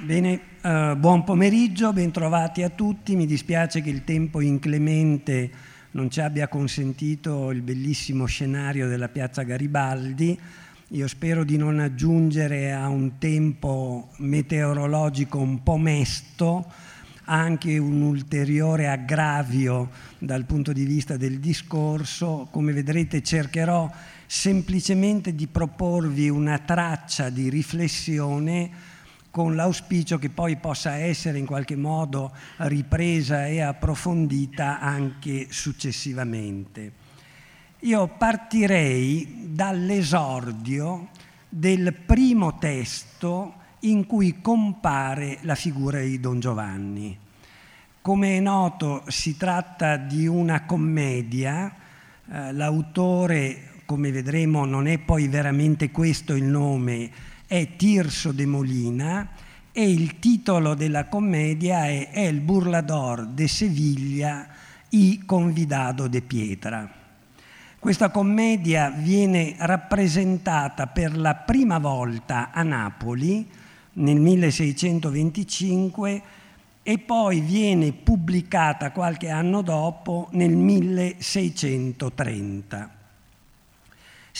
Bene, uh, buon pomeriggio, bentrovati a tutti. Mi dispiace che il tempo inclemente non ci abbia consentito il bellissimo scenario della piazza Garibaldi. Io spero di non aggiungere a un tempo meteorologico un po' mesto anche un ulteriore aggravio dal punto di vista del discorso. Come vedrete cercherò semplicemente di proporvi una traccia di riflessione con l'auspicio che poi possa essere in qualche modo ripresa e approfondita anche successivamente. Io partirei dall'esordio del primo testo in cui compare la figura di Don Giovanni. Come è noto si tratta di una commedia, eh, l'autore, come vedremo, non è poi veramente questo il nome, è Tirso de Molina e il titolo della commedia è El burlador de Seviglia y convidado de Pietra. Questa commedia viene rappresentata per la prima volta a Napoli nel 1625 e poi viene pubblicata qualche anno dopo nel 1630.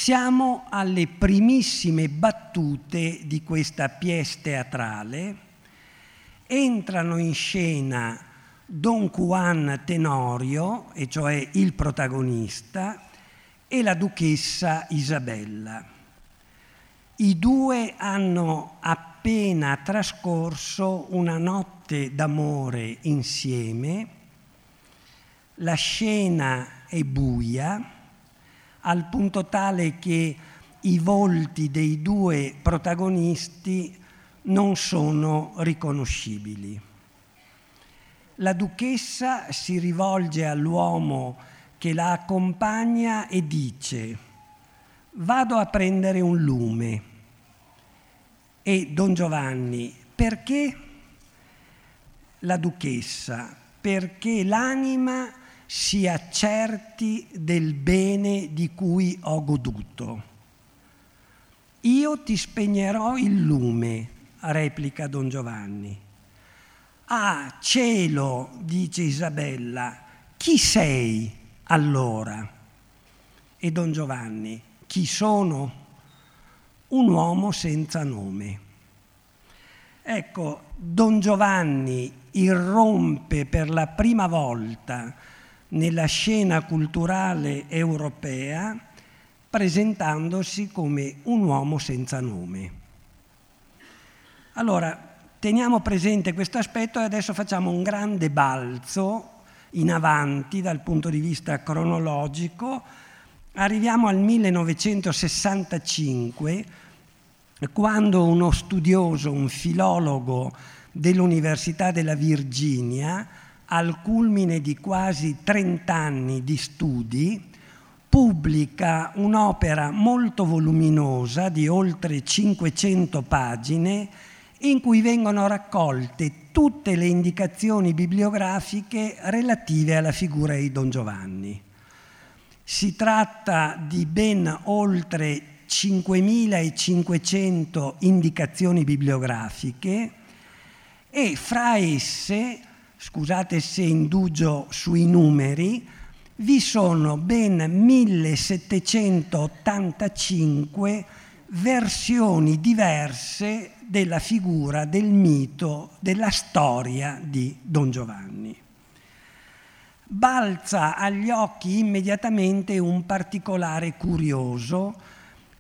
Siamo alle primissime battute di questa pièce teatrale. Entrano in scena Don Juan Tenorio, e cioè il protagonista, e la duchessa Isabella. I due hanno appena trascorso una notte d'amore insieme, la scena è buia, al punto tale che i volti dei due protagonisti non sono riconoscibili. La duchessa si rivolge all'uomo che la accompagna e dice vado a prendere un lume. E Don Giovanni, perché? La duchessa, perché l'anima si accerti del bene di cui ho goduto. Io ti spegnerò il lume, replica Don Giovanni. Ah, cielo, dice Isabella, chi sei allora? E Don Giovanni, chi sono? Un uomo senza nome. Ecco, Don Giovanni irrompe per la prima volta nella scena culturale europea presentandosi come un uomo senza nome. Allora, teniamo presente questo aspetto e adesso facciamo un grande balzo in avanti dal punto di vista cronologico. Arriviamo al 1965, quando uno studioso, un filologo dell'Università della Virginia, al culmine di quasi 30 anni di studi, pubblica un'opera molto voluminosa di oltre 500 pagine in cui vengono raccolte tutte le indicazioni bibliografiche relative alla figura di Don Giovanni. Si tratta di ben oltre 5.500 indicazioni bibliografiche e fra esse scusate se indugio sui numeri, vi sono ben 1785 versioni diverse della figura, del mito, della storia di Don Giovanni. Balza agli occhi immediatamente un particolare curioso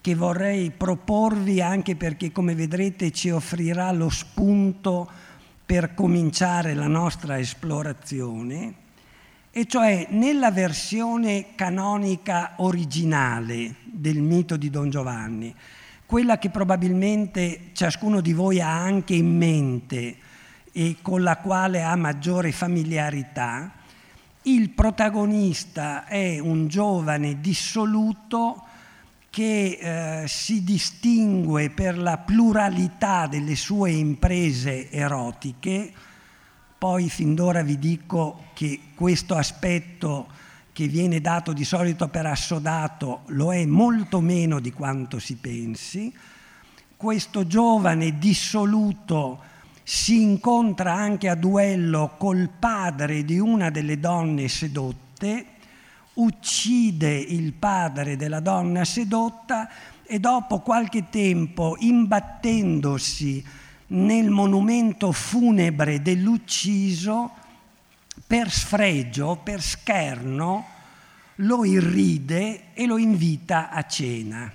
che vorrei proporvi anche perché, come vedrete, ci offrirà lo spunto per cominciare la nostra esplorazione, e cioè nella versione canonica originale del mito di Don Giovanni, quella che probabilmente ciascuno di voi ha anche in mente e con la quale ha maggiore familiarità, il protagonista è un giovane dissoluto che eh, si distingue per la pluralità delle sue imprese erotiche. Poi fin d'ora vi dico che questo aspetto che viene dato di solito per assodato lo è molto meno di quanto si pensi. Questo giovane dissoluto si incontra anche a duello col padre di una delle donne sedotte, uccide il padre della donna sedotta e dopo qualche tempo, imbattendosi nel monumento funebre dell'ucciso, per sfregio, per scherno, lo irride e lo invita a cena.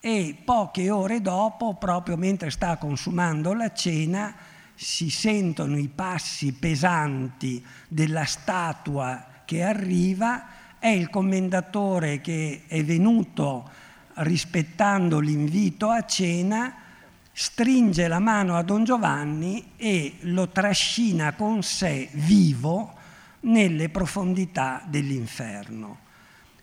E poche ore dopo, proprio mentre sta consumando la cena, si sentono i passi pesanti della statua che arriva, è il commendatore che è venuto rispettando l'invito a cena, stringe la mano a Don Giovanni e lo trascina con sé vivo nelle profondità dell'inferno.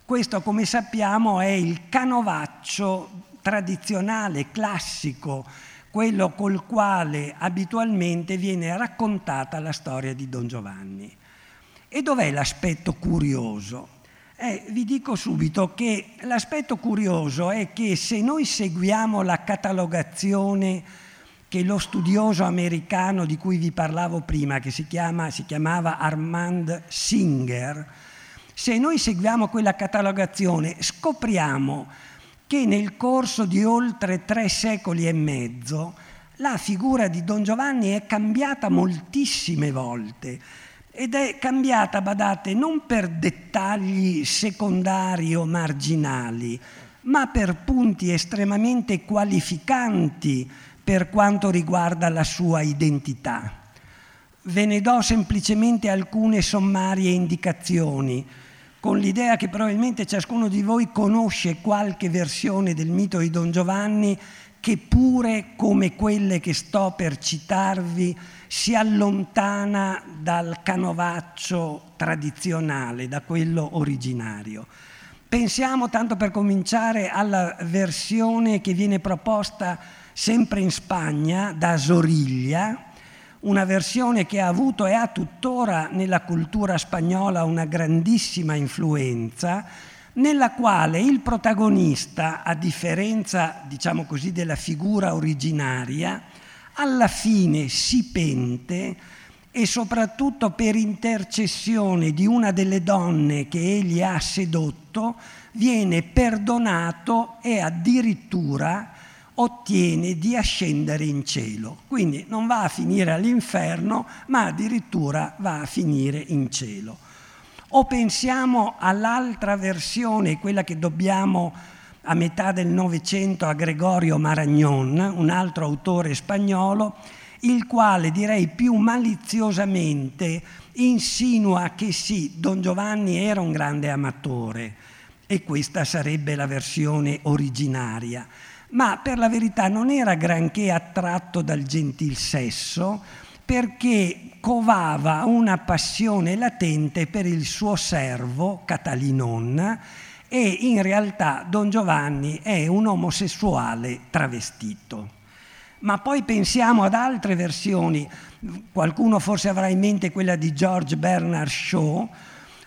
Questo, come sappiamo, è il canovaccio tradizionale, classico, quello col quale abitualmente viene raccontata la storia di Don Giovanni. E dov'è l'aspetto curioso? Eh, vi dico subito che l'aspetto curioso è che se noi seguiamo la catalogazione che lo studioso americano di cui vi parlavo prima, che si, chiama, si chiamava Armand Singer, se noi seguiamo quella catalogazione scopriamo che nel corso di oltre tre secoli e mezzo la figura di Don Giovanni è cambiata moltissime volte ed è cambiata, badate, non per dettagli secondari o marginali, ma per punti estremamente qualificanti per quanto riguarda la sua identità. Ve ne do semplicemente alcune sommarie indicazioni, con l'idea che probabilmente ciascuno di voi conosce qualche versione del mito di Don Giovanni che pure come quelle che sto per citarvi si allontana dal canovaccio tradizionale, da quello originario. Pensiamo, tanto per cominciare, alla versione che viene proposta sempre in Spagna da Zoriglia, una versione che ha avuto e ha tuttora nella cultura spagnola una grandissima influenza, nella quale il protagonista, a differenza, diciamo così, della figura originaria, alla fine si pente e soprattutto per intercessione di una delle donne che egli ha sedotto, viene perdonato e addirittura ottiene di ascendere in cielo. Quindi non va a finire all'inferno, ma addirittura va a finire in cielo. O pensiamo all'altra versione, quella che dobbiamo a metà del Novecento a Gregorio Maragnon, un altro autore spagnolo, il quale direi più maliziosamente insinua che sì, Don Giovanni era un grande amatore e questa sarebbe la versione originaria, ma per la verità non era granché attratto dal gentil sesso perché covava una passione latente per il suo servo Catalinon e in realtà Don Giovanni è un omosessuale travestito. Ma poi pensiamo ad altre versioni, qualcuno forse avrà in mente quella di George Bernard Shaw,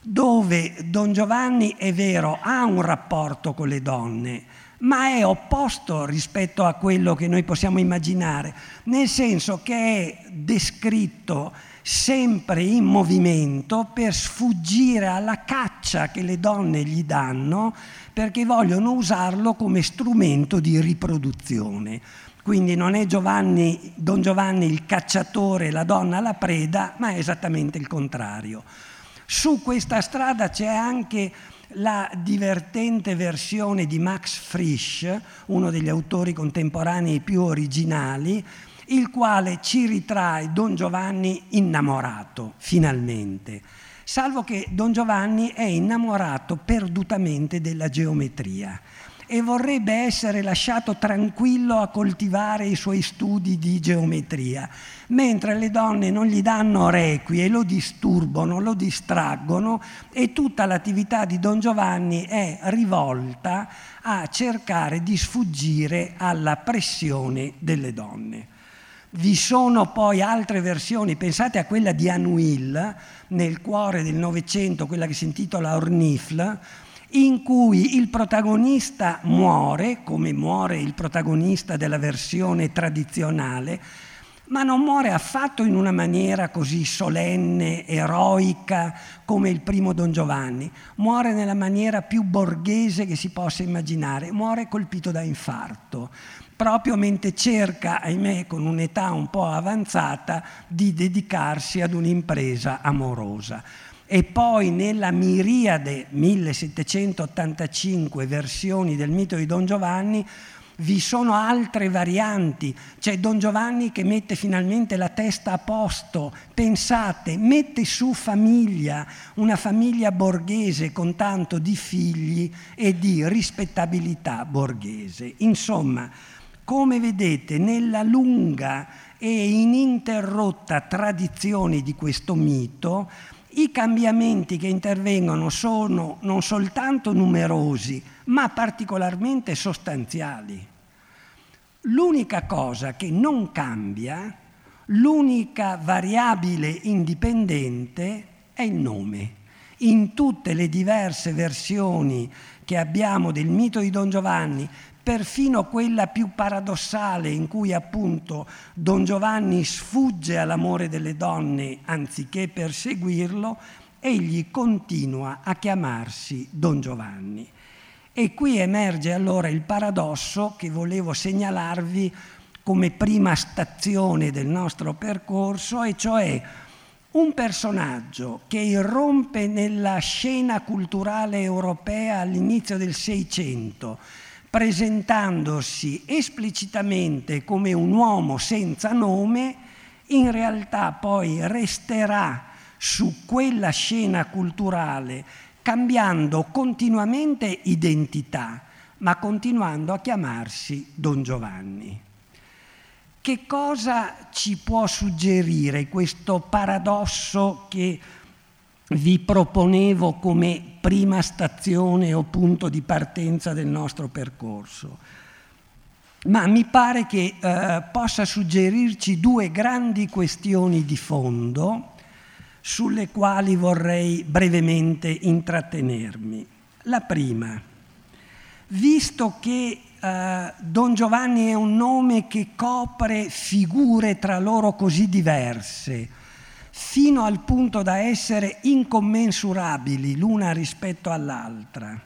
dove Don Giovanni è vero, ha un rapporto con le donne, ma è opposto rispetto a quello che noi possiamo immaginare, nel senso che è descritto sempre in movimento per sfuggire alla caccia che le donne gli danno perché vogliono usarlo come strumento di riproduzione. Quindi non è Giovanni, Don Giovanni il cacciatore, la donna la preda, ma è esattamente il contrario. Su questa strada c'è anche la divertente versione di Max Frisch, uno degli autori contemporanei più originali, il quale ci ritrae Don Giovanni innamorato, finalmente, salvo che Don Giovanni è innamorato perdutamente della geometria e vorrebbe essere lasciato tranquillo a coltivare i suoi studi di geometria, mentre le donne non gli danno requie, lo disturbano, lo distraggono e tutta l'attività di Don Giovanni è rivolta a cercare di sfuggire alla pressione delle donne. Vi sono poi altre versioni, pensate a quella di Anuil nel cuore del Novecento, quella che si intitola Ornifle, in cui il protagonista muore, come muore il protagonista della versione tradizionale, ma non muore affatto in una maniera così solenne, eroica come il primo Don Giovanni, muore nella maniera più borghese che si possa immaginare, muore colpito da infarto, proprio mentre cerca, ahimè, con un'età un po' avanzata, di dedicarsi ad un'impresa amorosa. E poi nella miriade 1785 versioni del mito di Don Giovanni vi sono altre varianti, c'è Don Giovanni che mette finalmente la testa a posto, pensate, mette su famiglia, una famiglia borghese con tanto di figli e di rispettabilità borghese. Insomma, come vedete, nella lunga e ininterrotta tradizione di questo mito, i cambiamenti che intervengono sono non soltanto numerosi, ma particolarmente sostanziali. L'unica cosa che non cambia, l'unica variabile indipendente è il nome. In tutte le diverse versioni che abbiamo del mito di Don Giovanni, perfino quella più paradossale in cui appunto Don Giovanni sfugge all'amore delle donne anziché perseguirlo, egli continua a chiamarsi Don Giovanni. E qui emerge allora il paradosso che volevo segnalarvi come prima stazione del nostro percorso, e cioè un personaggio che irrompe nella scena culturale europea all'inizio del Seicento, presentandosi esplicitamente come un uomo senza nome, in realtà poi resterà su quella scena culturale cambiando continuamente identità, ma continuando a chiamarsi Don Giovanni. Che cosa ci può suggerire questo paradosso che vi proponevo come prima stazione o punto di partenza del nostro percorso? Ma mi pare che eh, possa suggerirci due grandi questioni di fondo sulle quali vorrei brevemente intrattenermi. La prima, visto che eh, Don Giovanni è un nome che copre figure tra loro così diverse, fino al punto da essere incommensurabili l'una rispetto all'altra,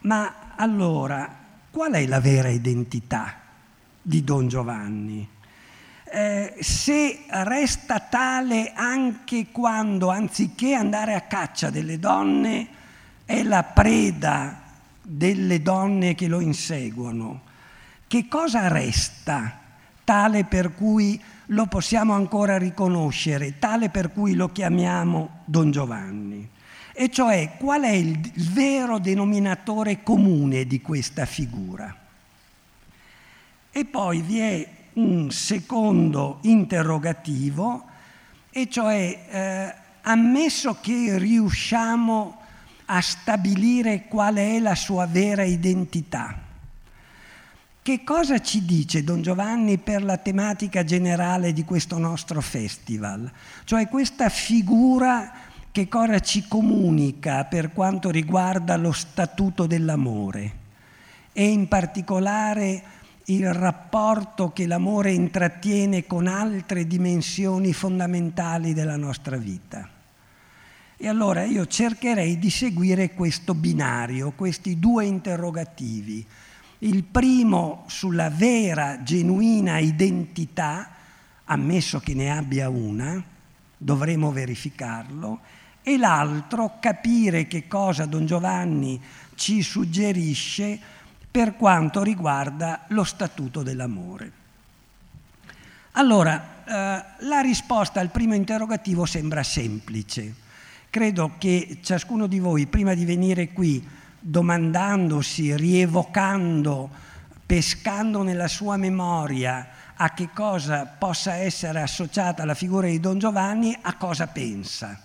ma allora qual è la vera identità di Don Giovanni? eh, se resta tale anche quando, anziché andare a caccia delle donne, è la preda delle donne che lo inseguono, che cosa resta tale per cui lo possiamo ancora riconoscere, tale per cui lo chiamiamo Don Giovanni? E cioè qual è il vero denominatore comune di questa figura? E poi vi è un secondo interrogativo, e cioè eh, ammesso che riusciamo a stabilire qual è la sua vera identità, che cosa ci dice Don Giovanni per la tematica generale di questo nostro festival? Cioè questa figura che cosa ci comunica per quanto riguarda lo statuto dell'amore e in particolare il rapporto che l'amore intrattiene con altre dimensioni fondamentali della nostra vita. E allora io cercherei di seguire questo binario, questi due interrogativi. Il primo sulla vera, genuina identità, ammesso che ne abbia una, dovremo verificarlo, e l'altro capire che cosa Don Giovanni ci suggerisce per quanto riguarda lo statuto dell'amore. Allora, eh, la risposta al primo interrogativo sembra semplice. Credo che ciascuno di voi, prima di venire qui, domandandosi, rievocando, pescando nella sua memoria a che cosa possa essere associata la figura di Don Giovanni, a cosa pensa.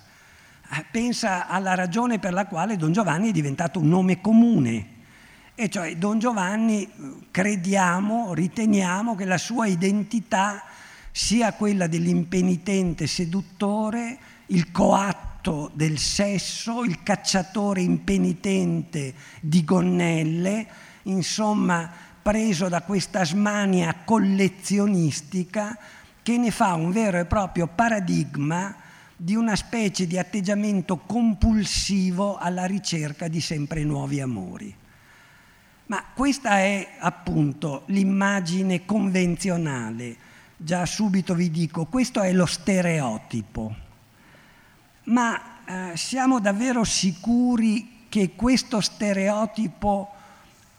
Eh, pensa alla ragione per la quale Don Giovanni è diventato un nome comune e cioè Don Giovanni crediamo, riteniamo che la sua identità sia quella dell'impenitente seduttore, il coatto del sesso, il cacciatore impenitente di gonnelle, insomma preso da questa smania collezionistica che ne fa un vero e proprio paradigma di una specie di atteggiamento compulsivo alla ricerca di sempre nuovi amori. Ma questa è appunto l'immagine convenzionale. Già subito vi dico, questo è lo stereotipo. Ma eh, siamo davvero sicuri che questo stereotipo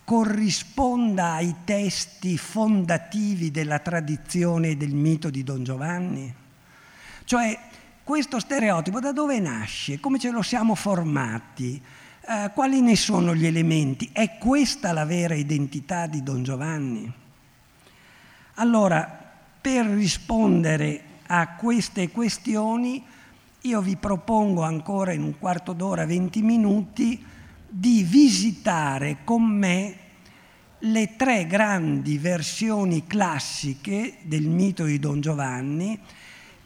corrisponda ai testi fondativi della tradizione del mito di Don Giovanni? Cioè, questo stereotipo da dove nasce? Come ce lo siamo formati? Eh, quali ne sono gli elementi? È questa la vera identità di Don Giovanni? Allora, per rispondere a queste questioni, io vi propongo ancora in un quarto d'ora, 20 minuti, di visitare con me le tre grandi versioni classiche del mito di Don Giovanni,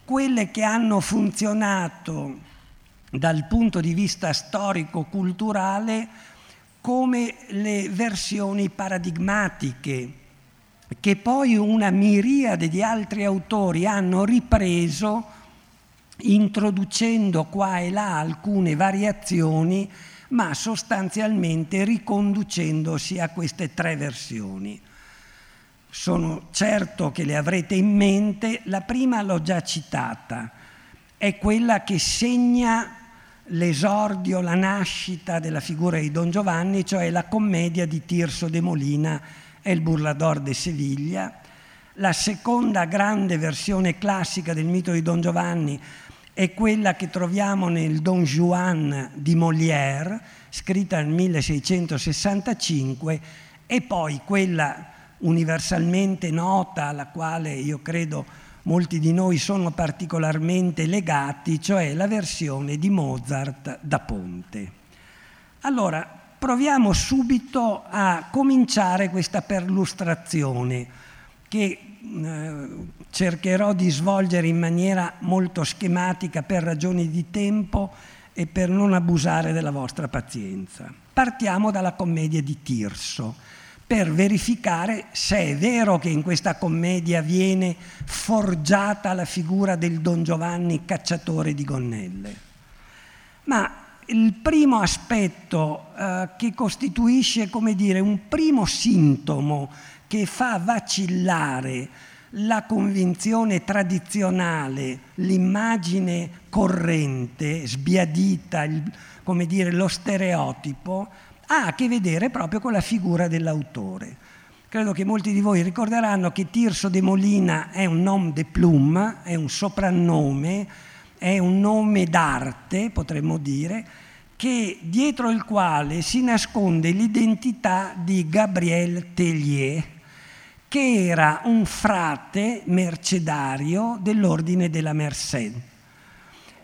quelle che hanno funzionato dal punto di vista storico-culturale come le versioni paradigmatiche che poi una miriade di altri autori hanno ripreso introducendo qua e là alcune variazioni ma sostanzialmente riconducendosi a queste tre versioni. Sono certo che le avrete in mente, la prima l'ho già citata, è quella che segna l'esordio, la nascita della figura di Don Giovanni, cioè la commedia di Tirso de Molina e il Burlador de Seviglia. La seconda grande versione classica del mito di Don Giovanni è quella che troviamo nel Don Juan di Molière, scritta nel 1665, e poi quella universalmente nota, alla quale io credo molti di noi sono particolarmente legati, cioè la versione di Mozart da Ponte. Allora, proviamo subito a cominciare questa perlustrazione che eh, cercherò di svolgere in maniera molto schematica per ragioni di tempo e per non abusare della vostra pazienza. Partiamo dalla commedia di Tirso per verificare se è vero che in questa commedia viene forgiata la figura del Don Giovanni cacciatore di gonnelle. Ma il primo aspetto eh, che costituisce, come dire, un primo sintomo che fa vacillare la convinzione tradizionale, l'immagine corrente, sbiadita, il, come dire, lo stereotipo, ha a che vedere proprio con la figura dell'autore. Credo che molti di voi ricorderanno che Tirso de Molina è un nom de plume, è un soprannome, è un nome d'arte, potremmo dire, che dietro il quale si nasconde l'identità di Gabriel Tellier, che era un frate mercedario dell'ordine della Merced.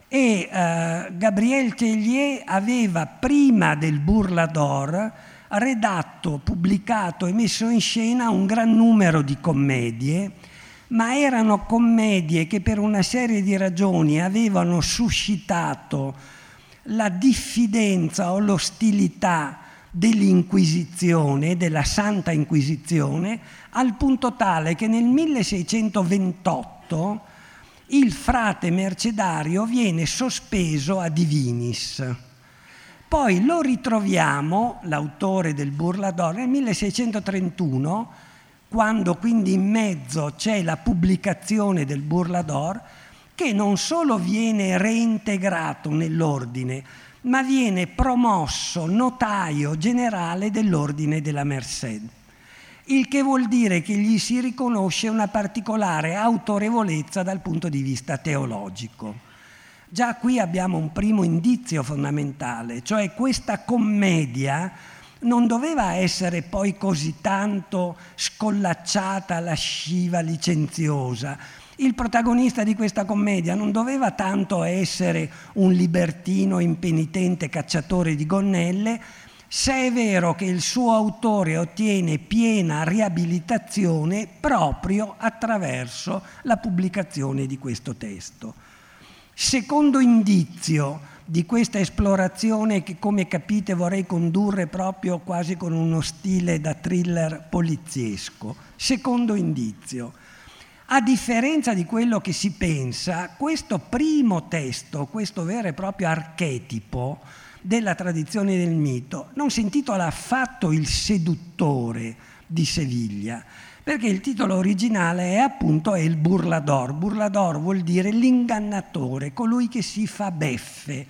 E eh, Gabriel Tellier aveva prima del Burlador redatto, pubblicato e messo in scena un gran numero di commedie, ma erano commedie che per una serie di ragioni avevano suscitato la diffidenza o l'ostilità dell'Inquisizione, della Santa Inquisizione, al punto tale che nel 1628 il frate mercedario viene sospeso a divinis. Poi lo ritroviamo, l'autore del Burlador, nel 1631, quando quindi in mezzo c'è la pubblicazione del Burlador, che non solo viene reintegrato nell'ordine, ma viene promosso notaio generale dell'ordine della Merced, il che vuol dire che gli si riconosce una particolare autorevolezza dal punto di vista teologico. Già qui abbiamo un primo indizio fondamentale, cioè questa commedia non doveva essere poi così tanto scollacciata, lasciva, licenziosa, il protagonista di questa commedia non doveva tanto essere un libertino impenitente cacciatore di gonnelle, se è vero che il suo autore ottiene piena riabilitazione proprio attraverso la pubblicazione di questo testo. Secondo indizio di questa esplorazione che come capite vorrei condurre proprio quasi con uno stile da thriller poliziesco. Secondo indizio, A differenza di quello che si pensa, questo primo testo, questo vero e proprio archetipo della tradizione del mito, non si intitola affatto Il seduttore di Seviglia, perché il titolo originale è appunto El Burlador. Burlador vuol dire l'ingannatore, colui che si fa beffe.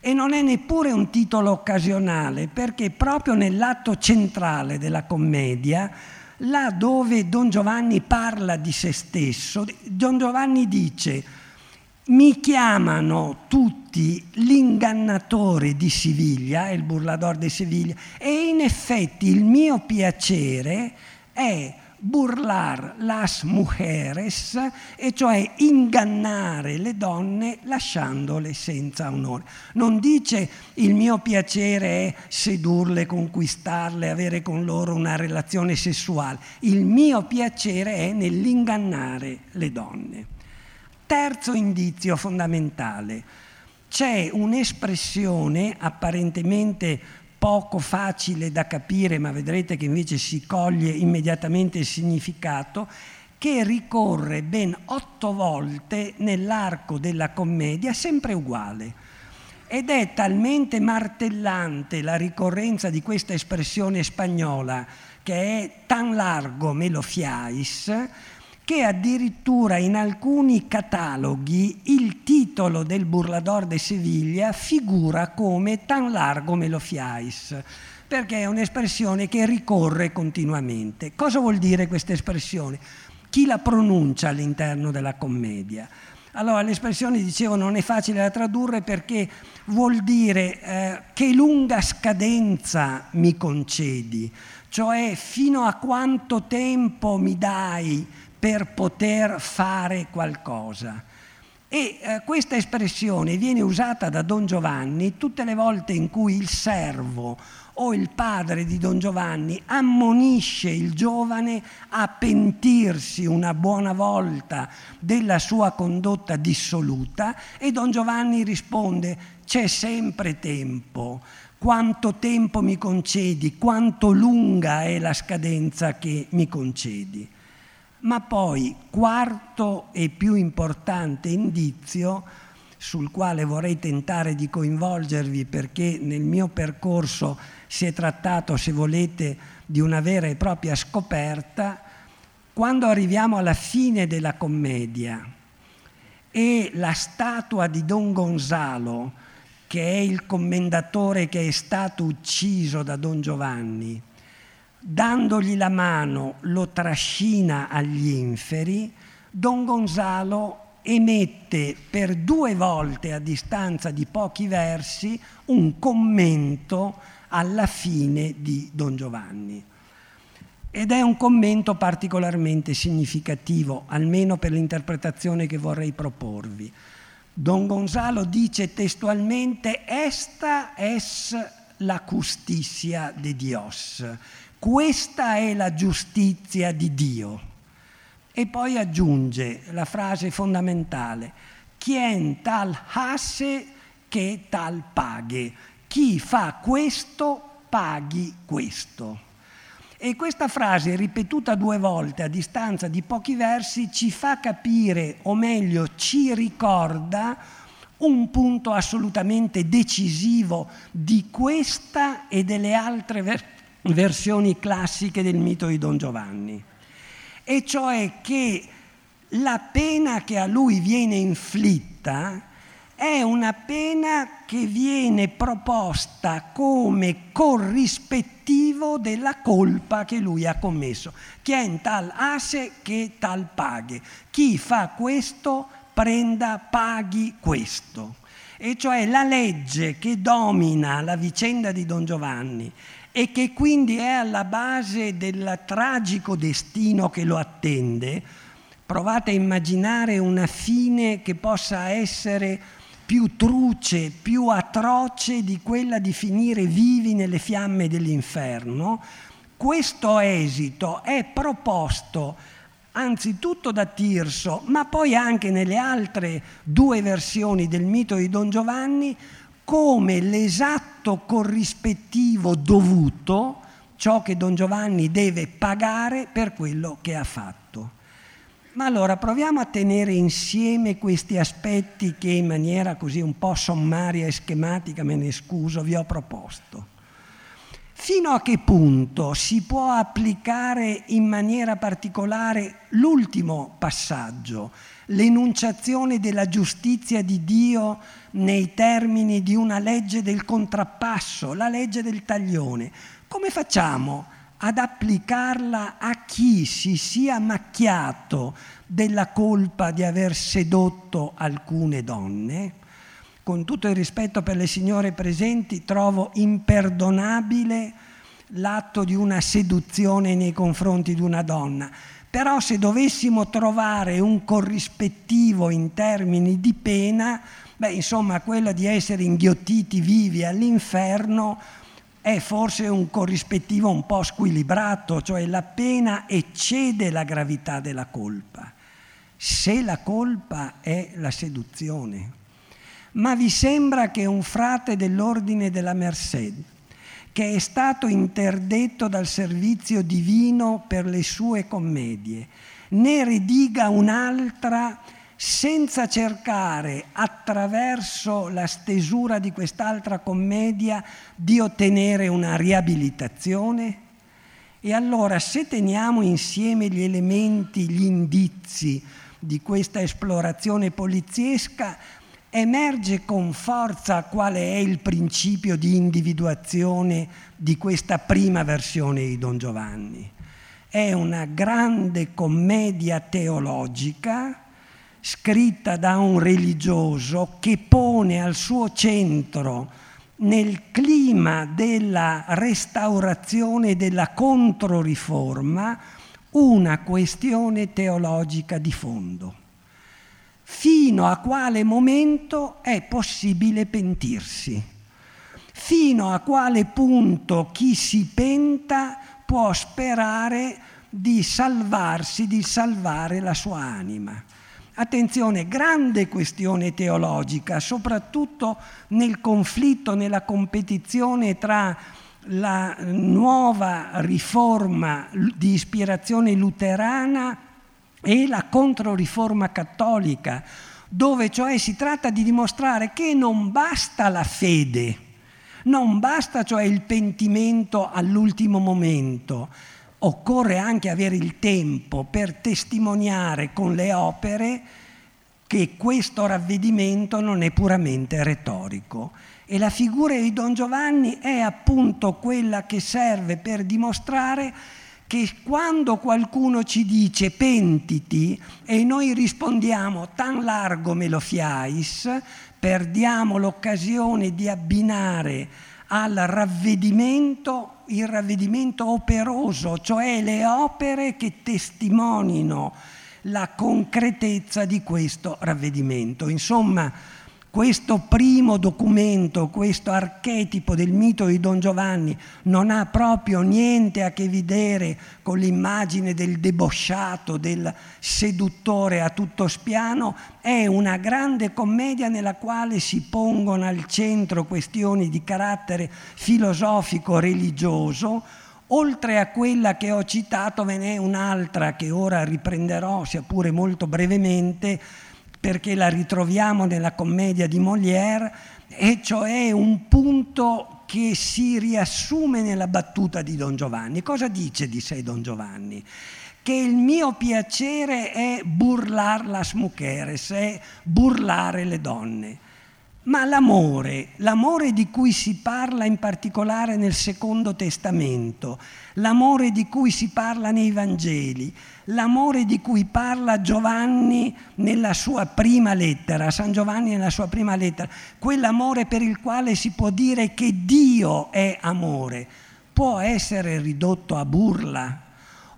E non è neppure un titolo occasionale, perché proprio nell'atto centrale della commedia là dove Don Giovanni parla di se stesso, Don Giovanni dice, mi chiamano tutti l'ingannatore di Siviglia, il burlador di Siviglia, e in effetti il mio piacere è burlar las mujeres, e cioè ingannare le donne lasciandole senza onore. Non dice il mio piacere è sedurle, conquistarle, avere con loro una relazione sessuale, il mio piacere è nell'ingannare le donne. Terzo indizio fondamentale, c'è un'espressione apparentemente poco facile da capire, ma vedrete che invece si coglie immediatamente il significato, che ricorre ben otto volte nell'arco della commedia, sempre uguale. Ed è talmente martellante la ricorrenza di questa espressione spagnola, che è tan largo me lo fiais, che addirittura in alcuni cataloghi il titolo del Burlador de Seviglia figura come tan largo me lo fiais, perché è un'espressione che ricorre continuamente. Cosa vuol dire questa espressione? Chi la pronuncia all'interno della commedia? Allora, l'espressione, dicevo, non è facile da tradurre perché vuol dire eh, che lunga scadenza mi concedi, cioè fino a quanto tempo mi dai per poter fare qualcosa. E eh, questa espressione viene usata da Don Giovanni tutte le volte in cui il servo o il padre di Don Giovanni ammonisce il giovane a pentirsi una buona volta della sua condotta dissoluta e Don Giovanni risponde c'è sempre tempo, quanto tempo mi concedi, quanto lunga è la scadenza che mi concedi. Ma poi, quarto e più importante indizio, sul quale vorrei tentare di coinvolgervi perché nel mio percorso si è trattato, se volete, di una vera e propria scoperta, quando arriviamo alla fine della commedia e la statua di Don Gonzalo, che è il commendatore che è stato ucciso da Don Giovanni, dandogli la mano lo trascina agli inferi, Don Gonzalo emette per due volte a distanza di pochi versi un commento alla fine di Don Giovanni. Ed è un commento particolarmente significativo, almeno per l'interpretazione che vorrei proporvi. Don Gonzalo dice testualmente, Esta es la justicia de Dios, questa è la giustizia di Dio. E poi aggiunge la frase fondamentale, Quien tal hace che tal paghe. Chi fa questo paghi questo. E questa frase, ripetuta due volte a distanza di pochi versi, ci fa capire, o meglio ci ricorda, un punto assolutamente decisivo di questa e delle altre versioni versioni classiche del mito di Don Giovanni, e cioè che la pena che a lui viene inflitta è una pena che viene proposta come corrispettivo della colpa che lui ha commesso. Chi tal ase che tal paghe. Chi fa questo prenda, paghi questo. E cioè la legge che domina la vicenda di Don Giovanni e che quindi è alla base del tragico destino che lo attende, provate a immaginare una fine che possa essere più truce, più atroce di quella di finire vivi nelle fiamme dell'inferno, questo esito è proposto anzitutto da Tirso, ma poi anche nelle altre due versioni del mito di Don Giovanni, come l'esatto corrispettivo dovuto ciò che Don Giovanni deve pagare per quello che ha fatto. Ma allora proviamo a tenere insieme questi aspetti che in maniera così un po' sommaria e schematica, me ne scuso, vi ho proposto. Fino a che punto si può applicare in maniera particolare l'ultimo passaggio, l'enunciazione della giustizia di Dio nei termini di una legge del contrappasso, la legge del taglione? Come facciamo ad applicarla a chi si sia macchiato della colpa di aver sedotto alcune donne. Con tutto il rispetto per le signore presenti, trovo imperdonabile l'atto di una seduzione nei confronti di una donna. Però se dovessimo trovare un corrispettivo in termini di pena, beh, insomma, quella di essere inghiottiti vivi all'inferno è forse un corrispettivo un po' squilibrato, cioè la pena eccede la gravità della colpa, se la colpa è la seduzione. Ma vi sembra che un frate dell'ordine della Merced, che è stato interdetto dal servizio divino per le sue commedie, ne rediga un'altra senza cercare attraverso la stesura di quest'altra commedia di ottenere una riabilitazione? E allora se teniamo insieme gli elementi, gli indizi di questa esplorazione poliziesca, emerge con forza qual è il principio di individuazione di questa prima versione di Don Giovanni. È una grande commedia teologica scritta da un religioso che pone al suo centro nel clima della restaurazione e della controriforma una questione teologica di fondo. Fino a quale momento è possibile pentirsi? Fino a quale punto chi si penta può sperare di salvarsi, di salvare la sua anima? Attenzione, grande questione teologica, soprattutto nel conflitto, nella competizione tra la nuova riforma di ispirazione luterana e la controriforma cattolica, dove cioè si tratta di dimostrare che non basta la fede, non basta cioè il pentimento all'ultimo momento, occorre anche avere il tempo per testimoniare con le opere che questo ravvedimento non è puramente retorico. E la figura di Don Giovanni è appunto quella che serve per dimostrare che quando qualcuno ci dice pentiti e noi rispondiamo tan largo me lo fiais, perdiamo l'occasione di abbinare al ravvedimento il ravvedimento operoso, cioè le opere che testimonino la concretezza di questo ravvedimento. Insomma, questo primo documento, questo archetipo del mito di Don Giovanni non ha proprio niente a che vedere con l'immagine del debosciato, del seduttore a tutto spiano, è una grande commedia nella quale si pongono al centro questioni di carattere filosofico-religioso, Oltre a quella che ho citato ve n'è un'altra che ora riprenderò, sia pure molto brevemente, perché la ritroviamo nella commedia di Molière, e cioè un punto che si riassume nella battuta di Don Giovanni. Cosa dice di sé Don Giovanni? Che il mio piacere è burlar las mujeres, è burlare le donne. Ma l'amore, l'amore di cui si parla in particolare nel Secondo Testamento, l'amore di cui si parla nei Vangeli, l'amore di cui parla Giovanni nella sua prima lettera, San Giovanni nella sua prima lettera, quell'amore per il quale si può dire che Dio è amore, può essere ridotto a burla?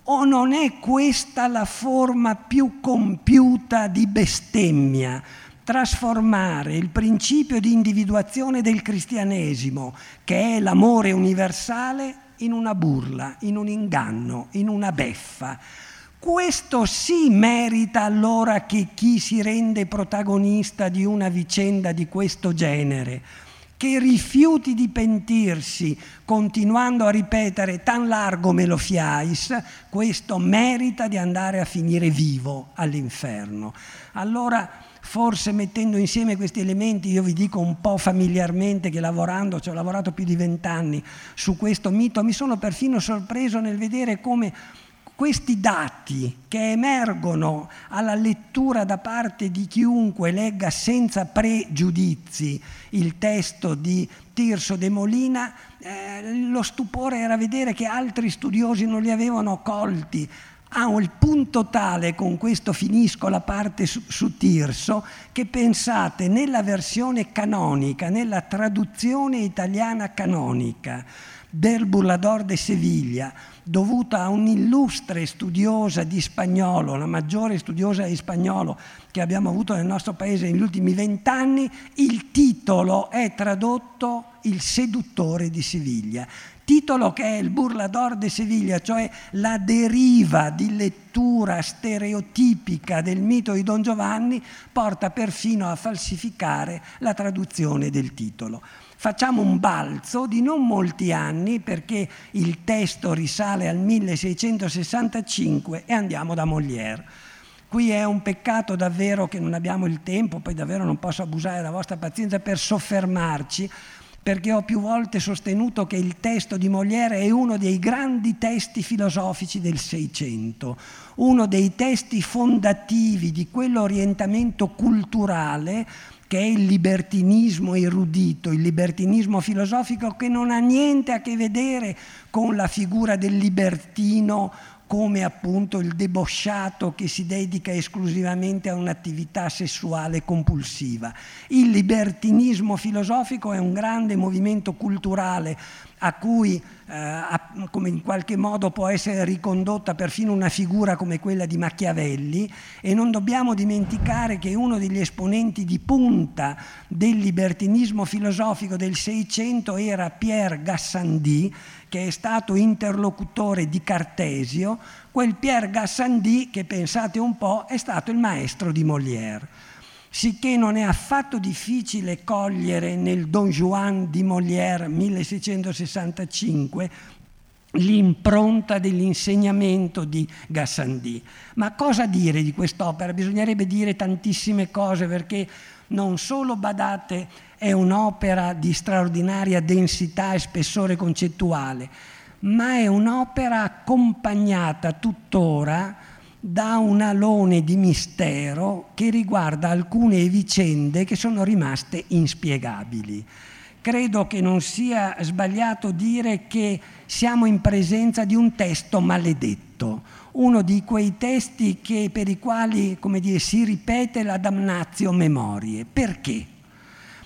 O non è questa la forma più compiuta di bestemmia? trasformare il principio di individuazione del cristianesimo, che è l'amore universale, in una burla, in un inganno, in una beffa. Questo sì merita allora che chi si rende protagonista di una vicenda di questo genere che rifiuti di pentirsi continuando a ripetere tan largo me lo fiais, questo merita di andare a finire vivo all'inferno. Allora, forse mettendo insieme questi elementi, io vi dico un po' familiarmente che lavorando, ci ho lavorato più di vent'anni su questo mito, mi sono perfino sorpreso nel vedere come questi dati che emergono alla lettura da parte di chiunque legga senza pregiudizi il testo di Tirso de Molina, eh, lo stupore era vedere che altri studiosi non li avevano colti. A un punto tale, con questo finisco la parte su, su, Tirso, che pensate nella versione canonica, nella traduzione italiana canonica del Burlador de Seviglia, dovuta a un'illustre studiosa di spagnolo, la maggiore studiosa di spagnolo che abbiamo avuto nel nostro paese negli ultimi vent'anni, il titolo è tradotto Il seduttore di Siviglia. Titolo che è il Burlador de Seviglia, cioè la deriva di lettura stereotipica del mito di Don Giovanni, porta perfino a falsificare la traduzione del titolo facciamo un balzo di non molti anni perché il testo risale al 1665 e andiamo da Molière. Qui è un peccato davvero che non abbiamo il tempo, poi davvero non posso abusare della vostra pazienza per soffermarci, perché ho più volte sostenuto che il testo di Molière è uno dei grandi testi filosofici del Seicento, uno dei testi fondativi di quell'orientamento culturale che è il libertinismo erudito, il libertinismo filosofico che non ha niente a che vedere con la figura del libertino come appunto il debosciato che si dedica esclusivamente a un'attività sessuale compulsiva. Il libertinismo filosofico è un grande movimento culturale a cui eh, come in qualche modo può essere ricondotta perfino una figura come quella di Machiavelli e non dobbiamo dimenticare che uno degli esponenti di punta del libertinismo filosofico del Seicento era Pierre Gassendi che è stato interlocutore di Cartesio, quel Pierre Gassendi che pensate un po' è stato il maestro di Molière sicché non è affatto difficile cogliere nel Don Juan di Molière 1665 l'impronta dell'insegnamento di Gassendi. Ma cosa dire di quest'opera? Bisognerebbe dire tantissime cose perché non solo, badate, è un'opera di straordinaria densità e spessore concettuale, ma è un'opera accompagnata tuttora da un alone di mistero che riguarda alcune vicende che sono rimaste inspiegabili. Credo che non sia sbagliato dire che siamo in presenza di un testo maledetto, uno di quei testi che, per i quali dire, si ripete la damnatio memorie. Perché?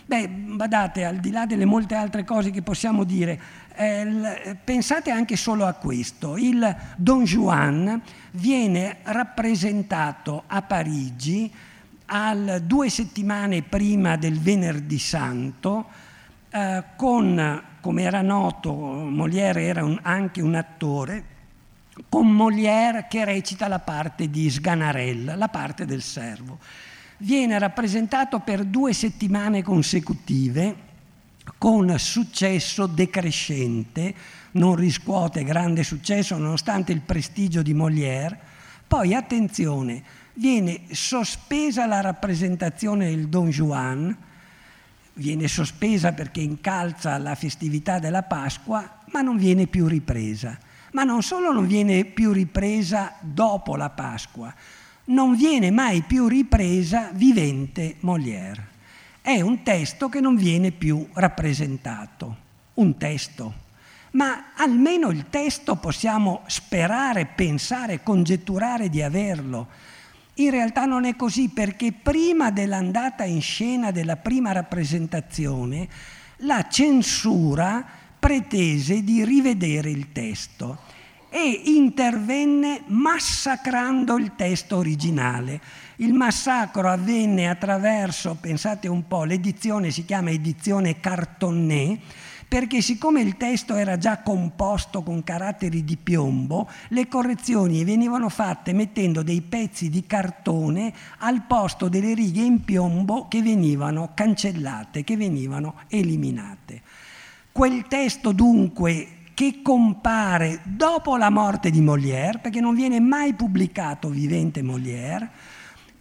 Beh, badate, al di là delle molte altre cose che possiamo dire, eh, pensate anche solo a questo. Il Don Juan viene rappresentato a Parigi al, due settimane prima del Venerdì Santo eh, con, come era noto, Molière era un, anche un attore, con Molière che recita la parte di Sganarella, la parte del servo. Viene rappresentato per due settimane consecutive con successo decrescente, non riscuote grande successo nonostante il prestigio di Molière. Poi, attenzione, viene sospesa la rappresentazione del Don Juan, viene sospesa perché incalza la festività della Pasqua, ma non viene più ripresa. Ma non solo non viene più ripresa dopo la Pasqua, non viene mai più ripresa vivente Molière è un testo che non viene più rappresentato, un testo. Ma almeno il testo possiamo sperare, pensare, congetturare di averlo. In realtà non è così perché prima dell'andata in scena della prima rappresentazione la censura pretese di rivedere il testo e intervenne massacrando il testo originale. Il massacro avvenne attraverso, pensate un po', l'edizione si chiama edizione Cartonnet, perché siccome il testo era già composto con caratteri di piombo, le correzioni venivano fatte mettendo dei pezzi di cartone al posto delle righe in piombo che venivano cancellate, che venivano eliminate. Quel testo dunque che compare dopo la morte di Molière, perché non viene mai pubblicato vivente Molière,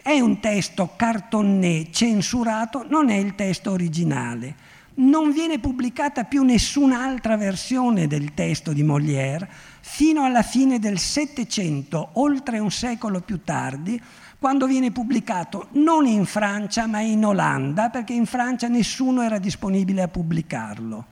è un testo cartonné censurato, non è il testo originale. Non viene pubblicata più nessun'altra versione del testo di Molière fino alla fine del Settecento, oltre un secolo più tardi, quando viene pubblicato non in Francia ma in Olanda, perché in Francia nessuno era disponibile a pubblicarlo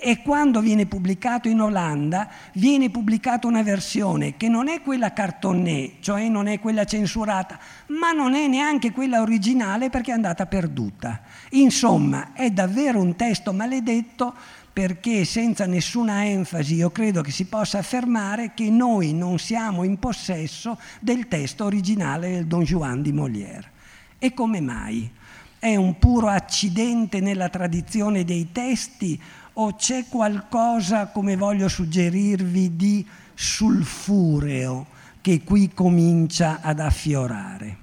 e quando viene pubblicato in Olanda viene pubblicata una versione che non è quella cartonnée, cioè non è quella censurata, ma non è neanche quella originale perché è andata perduta. Insomma, è davvero un testo maledetto perché senza nessuna enfasi io credo che si possa affermare che noi non siamo in possesso del testo originale del Don Juan di Molière. E come mai? È un puro accidente nella tradizione dei testi o c'è qualcosa, come voglio suggerirvi, di sulfureo che qui comincia ad affiorare?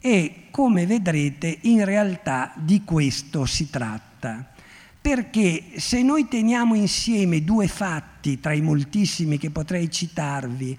E come vedrete in realtà di questo si tratta. Perché se noi teniamo insieme due fatti tra i moltissimi che potrei citarvi,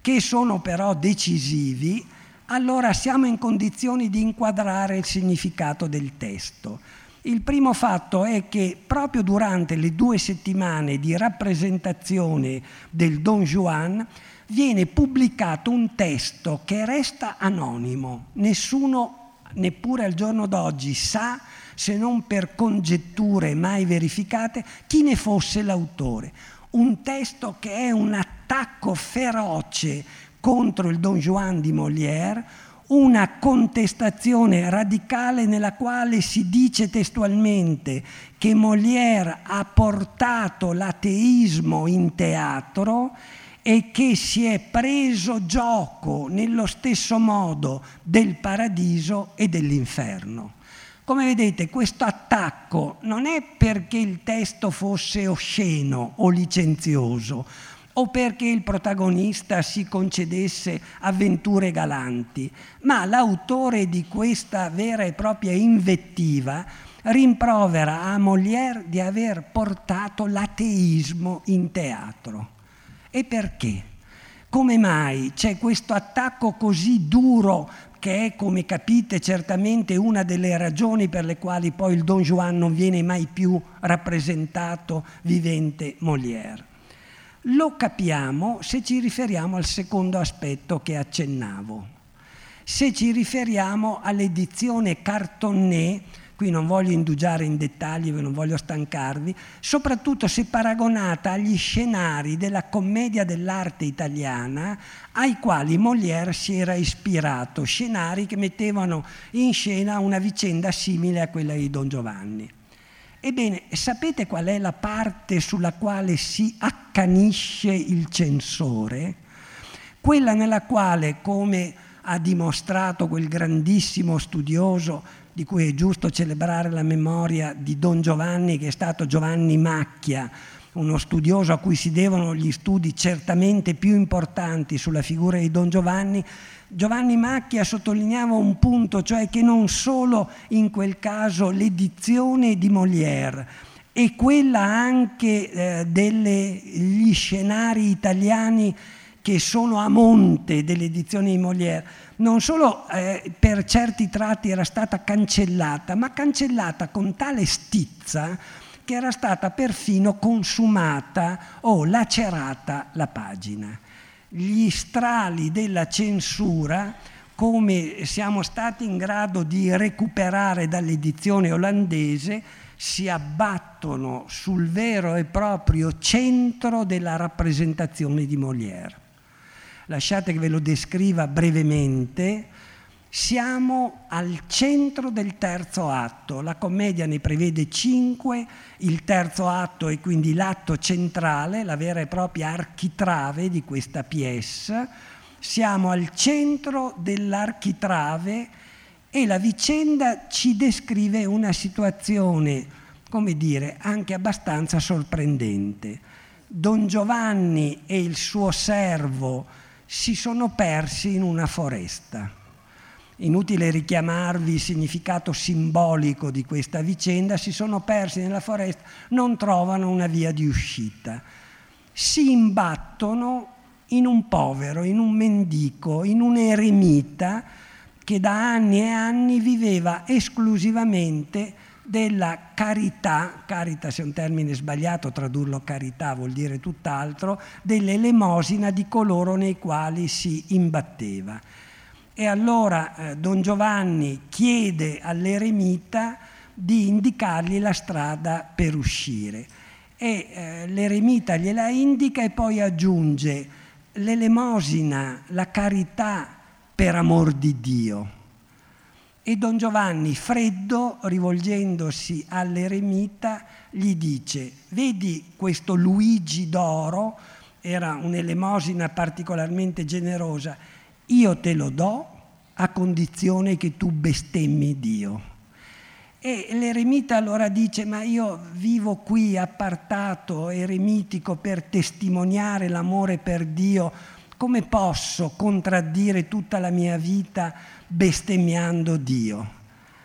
che sono però decisivi, allora siamo in condizioni di inquadrare il significato del testo. Il primo fatto è che proprio durante le due settimane di rappresentazione del Don Juan viene pubblicato un testo che resta anonimo. Nessuno, neppure al giorno d'oggi, sa, se non per congetture mai verificate, chi ne fosse l'autore. Un testo che è un attacco feroce contro il Don Juan di Molière, una contestazione radicale nella quale si dice testualmente che Molière ha portato l'ateismo in teatro e che si è preso gioco nello stesso modo del paradiso e dell'inferno. Come vedete, questo attacco non è perché il testo fosse osceno o licenzioso, o perché il protagonista si concedesse avventure galanti, ma l'autore di questa vera e propria invettiva rimprovera a Molière di aver portato l'ateismo in teatro. E perché? Come mai c'è questo attacco così duro che è, come capite, certamente una delle ragioni per le quali poi il Don Juan non viene mai più rappresentato vivente Molière? Lo capiamo se ci riferiamo al secondo aspetto che accennavo. Se ci riferiamo all'edizione cartonnée, qui non voglio indugiare in dettagli, non voglio stancarvi, soprattutto se paragonata agli scenari della commedia dell'arte italiana ai quali Molière si era ispirato, scenari che mettevano in scena una vicenda simile a quella di Don Giovanni. Ebbene, sapete qual è la parte sulla quale si accanisce il censore? Quella nella quale, come ha dimostrato quel grandissimo studioso di cui è giusto celebrare la memoria di Don Giovanni, che è stato Giovanni Macchia, uno studioso a cui si devono gli studi certamente più importanti sulla figura di Don Giovanni, Giovanni Macchia sottolineava un punto, cioè che non solo in quel caso l'edizione di Molière e quella anche eh, degli scenari italiani che sono a monte dell'edizione di Molière, non solo eh, per certi tratti era stata cancellata, ma cancellata con tale stizza che era stata perfino consumata o lacerata la pagina gli strali della censura come siamo stati in grado di recuperare dall'edizione olandese, si abbattono sul vero e proprio centro della rappresentazione di Molière. Lasciate che ve lo descriva brevemente. Siamo al centro del terzo atto, la commedia ne prevede cinque, il terzo atto è quindi l'atto centrale, la vera e propria architrave di questa pièce. Siamo al centro dell'architrave e la vicenda ci descrive una situazione come dire, anche abbastanza sorprendente. Don Giovanni e il suo servo si sono persi in una foresta. Inutile richiamarvi il significato simbolico di questa vicenda, si sono persi nella foresta, non trovano una via di uscita. Si imbattono in un povero, in un mendico, in un eremita che da anni e anni viveva esclusivamente della carità, caritas è un termine sbagliato, tradurlo carità vuol dire tutt'altro, dell'elemosina di coloro nei quali si imbatteva. E allora eh, Don Giovanni chiede all'eremita di indicargli la strada per uscire. E eh, l'eremita gliela indica e poi aggiunge l'elemosina, la carità per amor di Dio. E Don Giovanni, freddo, rivolgendosi all'eremita, gli dice, vedi questo Luigi d'oro, era un'elemosina particolarmente generosa, io te lo do a condizione che tu bestemmi Dio. E l'eremita allora dice, ma io vivo qui appartato, eremitico, per testimoniare l'amore per Dio, come posso contraddire tutta la mia vita bestemmiando Dio?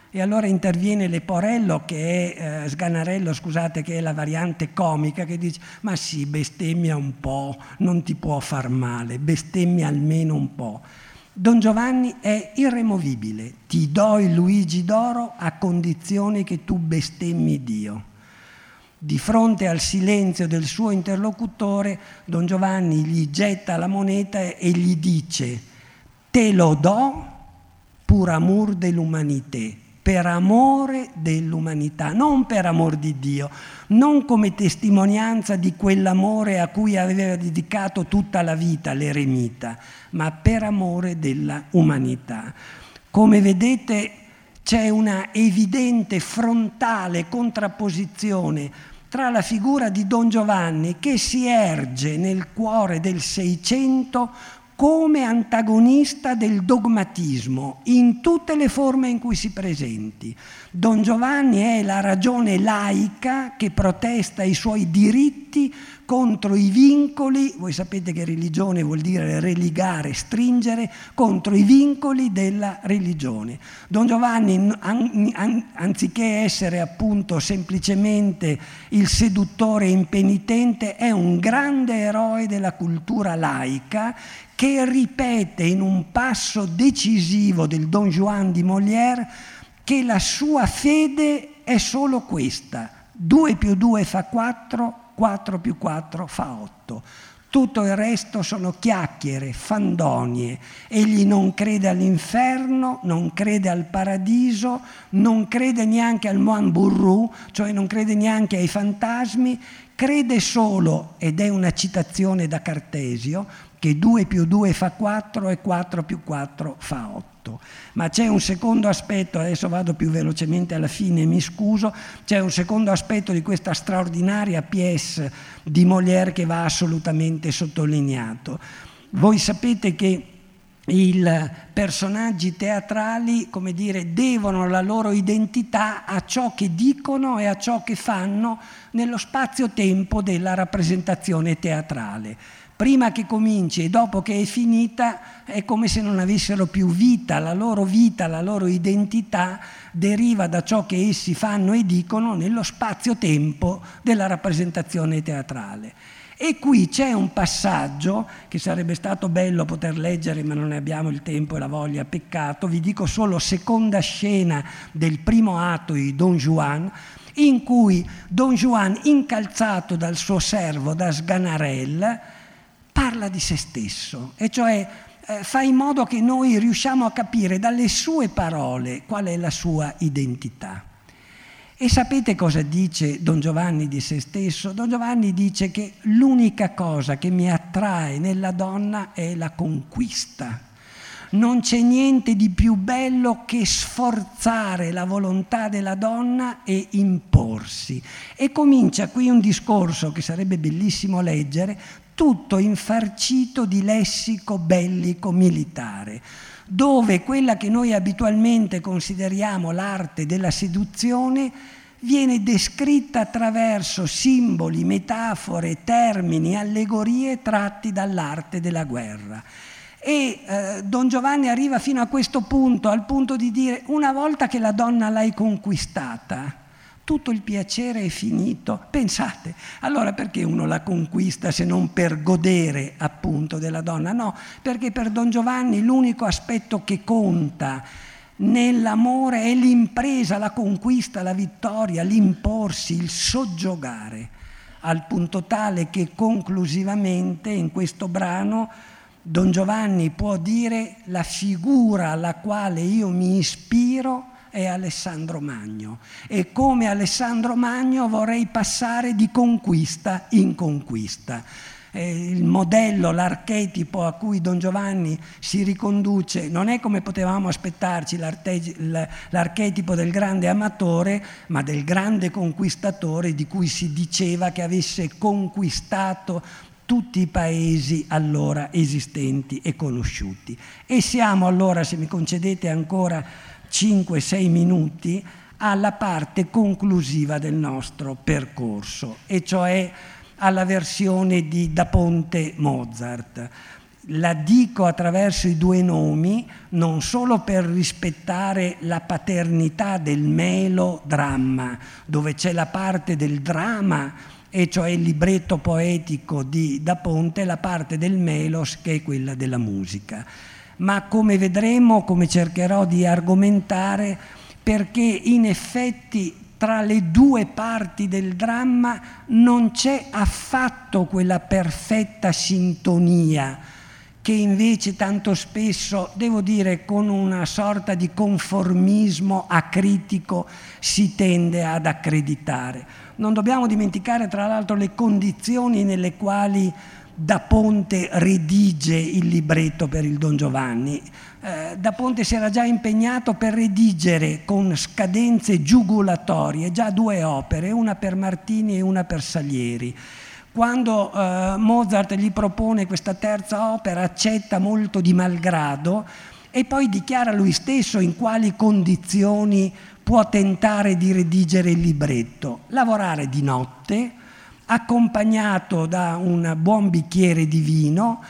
E allora interviene Leporello, che è eh, Sganarello, scusate, che è la variante comica, che dice: Ma sì, bestemmia un po', non ti può far male, bestemmia almeno un po'. Don Giovanni è irremovibile, ti do il Luigi d'oro a condizione che tu bestemmi Dio. Di fronte al silenzio del suo interlocutore, Don Giovanni gli getta la moneta e gli dice, te lo do pur amor dell'umanité, per amore dell'umanità, non per amor di Dio, non come testimonianza di quell'amore a cui aveva dedicato tutta la vita l'eremita, ma per amore dell'umanità. Come vedete c'è una evidente frontale contrapposizione tra la figura di Don Giovanni che si erge nel cuore del Seicento come antagonista del dogmatismo in tutte le forme in cui si presenti. Don Giovanni è la ragione laica che protesta i suoi diritti contro i vincoli, voi sapete che religione vuol dire religare, stringere, contro i vincoli della religione. Don Giovanni, anziché essere appunto semplicemente il seduttore impenitente, è un grande eroe della cultura laica che ripete in un passo decisivo del Don Juan di Molière che la sua fede è solo questa. 2 più 2 fa 4, 4 più 4 fa 8. Tutto il resto sono chiacchiere, fandonie. Egli non crede all'inferno, non crede al paradiso, non crede neanche al Moan Burru, cioè non crede neanche ai fantasmi, crede solo, ed è una citazione da Cartesio, che 2 più 2 fa 4 e 4 più 4 fa 8. Ma c'è un secondo aspetto, adesso vado più velocemente alla fine, mi scuso, c'è un secondo aspetto di questa straordinaria pièce di Molière che va assolutamente sottolineato. Voi sapete che i personaggi teatrali, come dire, devono la loro identità a ciò che dicono e a ciò che fanno nello spazio-tempo della rappresentazione teatrale prima che cominci e dopo che è finita è come se non avessero più vita, la loro vita, la loro identità deriva da ciò che essi fanno e dicono nello spazio-tempo della rappresentazione teatrale. E qui c'è un passaggio che sarebbe stato bello poter leggere, ma non ne abbiamo il tempo e la voglia, peccato. Vi dico solo seconda scena del primo atto di Don Juan, in cui Don Juan, incalzato dal suo servo, da Sganarella, parla di se stesso, e cioè eh, fa in modo che noi riusciamo a capire dalle sue parole qual è la sua identità. E sapete cosa dice Don Giovanni di se stesso? Don Giovanni dice che l'unica cosa che mi attrae nella donna è la conquista. Non c'è niente di più bello che sforzare la volontà della donna e imporsi. E comincia qui un discorso che sarebbe bellissimo leggere, tutto infarcito di lessico bellico militare, dove quella che noi abitualmente consideriamo l'arte della seduzione viene descritta attraverso simboli, metafore, termini, allegorie tratti dall'arte della guerra. E eh, Don Giovanni arriva fino a questo punto, al punto di dire una volta che la donna l'hai conquistata, tutto il piacere è finito. Pensate, allora perché uno la conquista se non per godere appunto della donna? No, perché per Don Giovanni l'unico aspetto che conta nell'amore è l'impresa, la conquista, la vittoria, l'imporsi, il soggiogare, al punto tale che conclusivamente in questo brano Don Giovanni può dire la figura alla quale io mi ispiro è Alessandro Magno e come Alessandro Magno vorrei passare di conquista in conquista. Il modello, l'archetipo a cui Don Giovanni si riconduce non è come potevamo aspettarci l'archetipo del grande amatore, ma del grande conquistatore di cui si diceva che avesse conquistato tutti i paesi allora esistenti e conosciuti. E siamo allora, se mi concedete ancora 5-6 minuti alla parte conclusiva del nostro percorso, e cioè alla versione di Da Ponte Mozart. La dico attraverso i due nomi non solo per rispettare la paternità del melodramma, dove c'è la parte del dramma, e cioè il libretto poetico di Da Ponte, e la parte del melos che è quella della musica ma come vedremo, come cercherò di argomentare, perché in effetti tra le due parti del dramma non c'è affatto quella perfetta sintonia che invece tanto spesso, devo dire, con una sorta di conformismo acritico si tende ad accreditare. Non dobbiamo dimenticare tra l'altro le condizioni nelle quali da Ponte redige il libretto per il Don Giovanni. Eh, da Ponte si era già impegnato per redigere con scadenze giugulatorie già due opere, una per Martini e una per Salieri. Quando eh, Mozart gli propone questa terza opera accetta molto di malgrado e poi dichiara lui stesso in quali condizioni può tentare di redigere il libretto. Lavorare di notte, accompagnato da un buon bicchiere di vino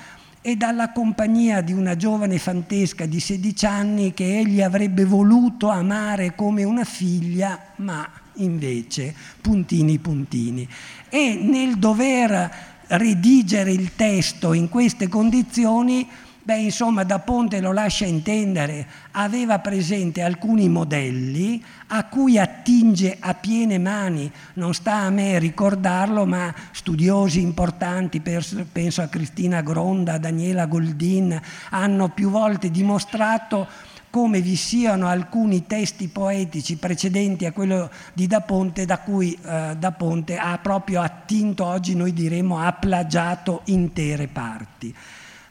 e dalla compagnia di una giovane fantesca di 16 anni che egli avrebbe voluto amare come una figlia, ma invece puntini puntini. E nel dover redigere il testo in queste condizioni Beh, insomma, da Ponte lo lascia intendere, aveva presente alcuni modelli a cui attinge a piene mani, non sta a me ricordarlo, ma studiosi importanti, penso a Cristina Gronda, a Daniela Goldin, hanno più volte dimostrato come vi siano alcuni testi poetici precedenti a quello di Da Ponte, da cui eh, Da Ponte ha proprio attinto, oggi noi diremmo, ha plagiato intere parti.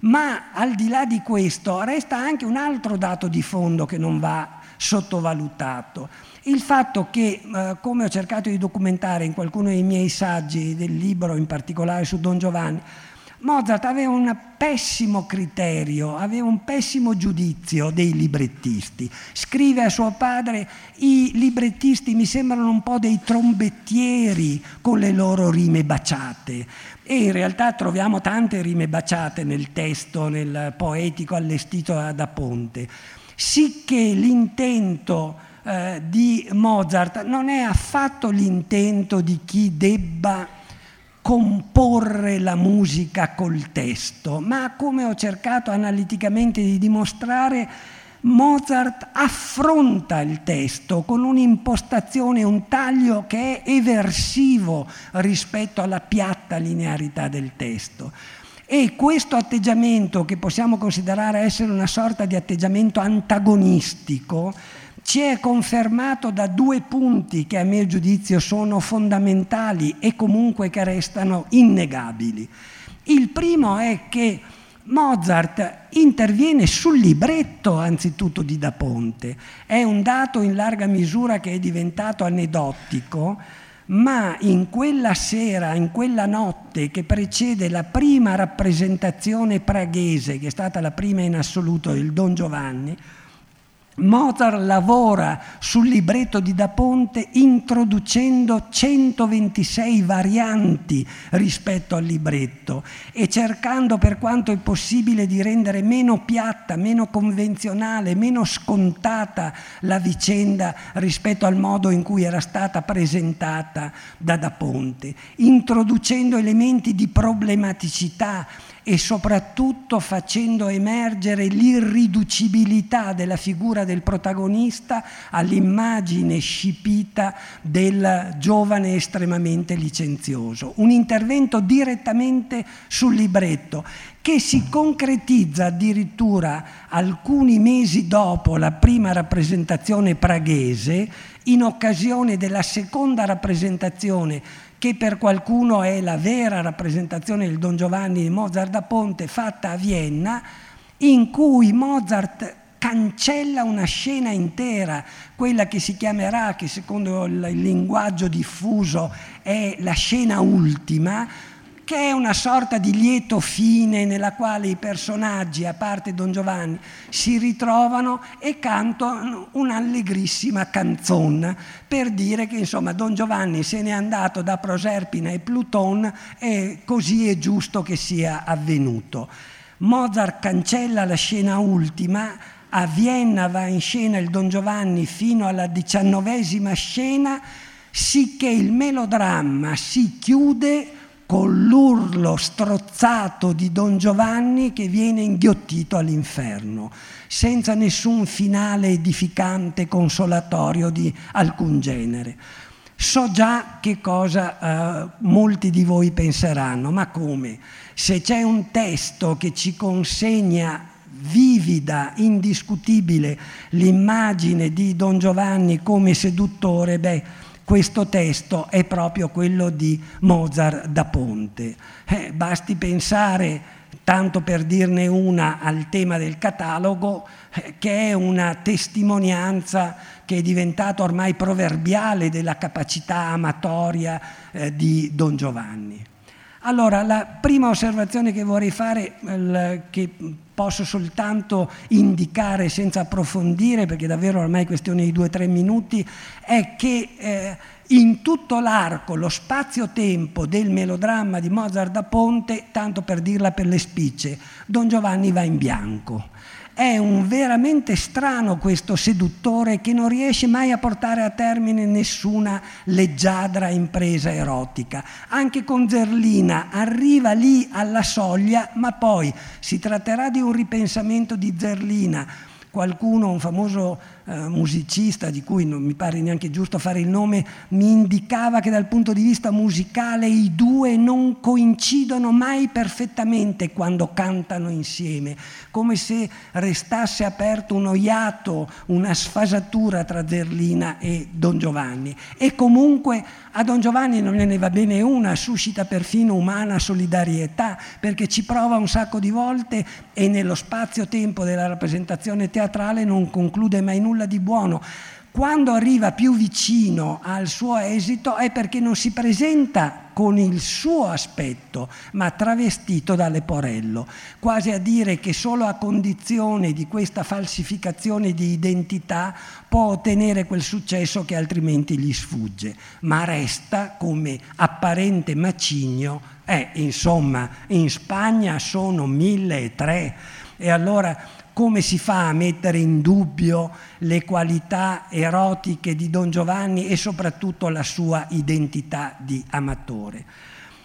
Ma al di là di questo resta anche un altro dato di fondo che non va sottovalutato. Il fatto che, eh, come ho cercato di documentare in qualcuno dei miei saggi del libro, in particolare su Don Giovanni, Mozart aveva un pessimo criterio, aveva un pessimo giudizio dei librettisti. Scrive a suo padre, i librettisti mi sembrano un po' dei trombettieri con le loro rime baciate. E in realtà troviamo tante rime baciate nel testo, nel poetico allestito da Ponte. Sicché l'intento eh, di Mozart non è affatto l'intento di chi debba comporre la musica col testo, ma come ho cercato analiticamente di dimostrare, Mozart affronta il testo con un'impostazione, un taglio che è eversivo rispetto alla piatta linearità del testo. E questo atteggiamento, che possiamo considerare essere una sorta di atteggiamento antagonistico, ci è confermato da due punti che a mio giudizio sono fondamentali e comunque che restano innegabili. Il primo è che Mozart interviene sul libretto anzitutto di Da Ponte. È un dato in larga misura che è diventato aneddotico, ma in quella sera, in quella notte che precede la prima rappresentazione praghese, che è stata la prima in assoluto del Don Giovanni, Mozart lavora sul libretto di Da Ponte introducendo 126 varianti rispetto al libretto e cercando per quanto è possibile di rendere meno piatta, meno convenzionale, meno scontata la vicenda rispetto al modo in cui era stata presentata da Da Ponte, introducendo elementi di problematicità e soprattutto facendo emergere l'irriducibilità della figura del protagonista all'immagine scipita del giovane estremamente licenzioso. Un intervento direttamente sul libretto che si concretizza addirittura alcuni mesi dopo la prima rappresentazione praghese in occasione della seconda rappresentazione che per qualcuno è la vera rappresentazione del Don Giovanni di Mozart da Ponte fatta a Vienna, in cui Mozart cancella una scena intera, quella che si chiamerà, che secondo il linguaggio diffuso è la scena ultima, che è una sorta di lieto fine nella quale i personaggi, a parte Don Giovanni, si ritrovano e cantano un'allegrissima canzone per dire che insomma Don Giovanni se n'è andato da Proserpina e Pluton e così è giusto che sia avvenuto. Mozart cancella la scena ultima, a Vienna va in scena il Don Giovanni fino alla diciannovesima scena, sicché il melodramma si chiude con l'urlo strozzato di Don Giovanni che viene inghiottito all'inferno, senza nessun finale edificante, consolatorio di alcun genere. So già che cosa eh, molti di voi penseranno, ma come? Se c'è un testo che ci consegna vivida, indiscutibile l'immagine di Don Giovanni come seduttore, beh, questo testo è proprio quello di Mozart da Ponte. Eh, basti pensare, tanto per dirne una, al tema del catalogo, eh, che è una testimonianza che è diventata ormai proverbiale della capacità amatoria eh, di Don Giovanni. Allora, la prima osservazione che vorrei fare, eh, che posso soltanto indicare senza approfondire, perché davvero ormai è questione di due o tre minuti, è che eh, in tutto l'arco, lo spazio-tempo del melodramma di Mozart da Ponte, tanto per dirla per le spicce, Don Giovanni va in bianco. È un veramente strano questo seduttore che non riesce mai a portare a termine nessuna leggiadra impresa erotica. Anche con Zerlina arriva lì alla soglia, ma poi si tratterà di un ripensamento di Zerlina. Qualcuno, un famoso eh, musicista di cui non mi pare neanche giusto fare il nome, mi indicava che dal punto di vista musicale i due non coincidono mai perfettamente quando cantano insieme, come se restasse aperto uno iato, una sfasatura tra Zerlina e Don Giovanni. E comunque a Don Giovanni non ne va bene una, suscita perfino umana solidarietà, perché ci prova un sacco di volte e nello spazio-tempo della rappresentazione teatrale non conclude mai nulla nulla di buono. Quando arriva più vicino al suo esito è perché non si presenta con il suo aspetto, ma travestito da leporello, quasi a dire che solo a condizione di questa falsificazione di identità può ottenere quel successo che altrimenti gli sfugge, ma resta come apparente macigno. Eh, insomma, in Spagna sono mille e tre e allora come si fa a mettere in dubbio le qualità erotiche di Don Giovanni e soprattutto la sua identità di amatore.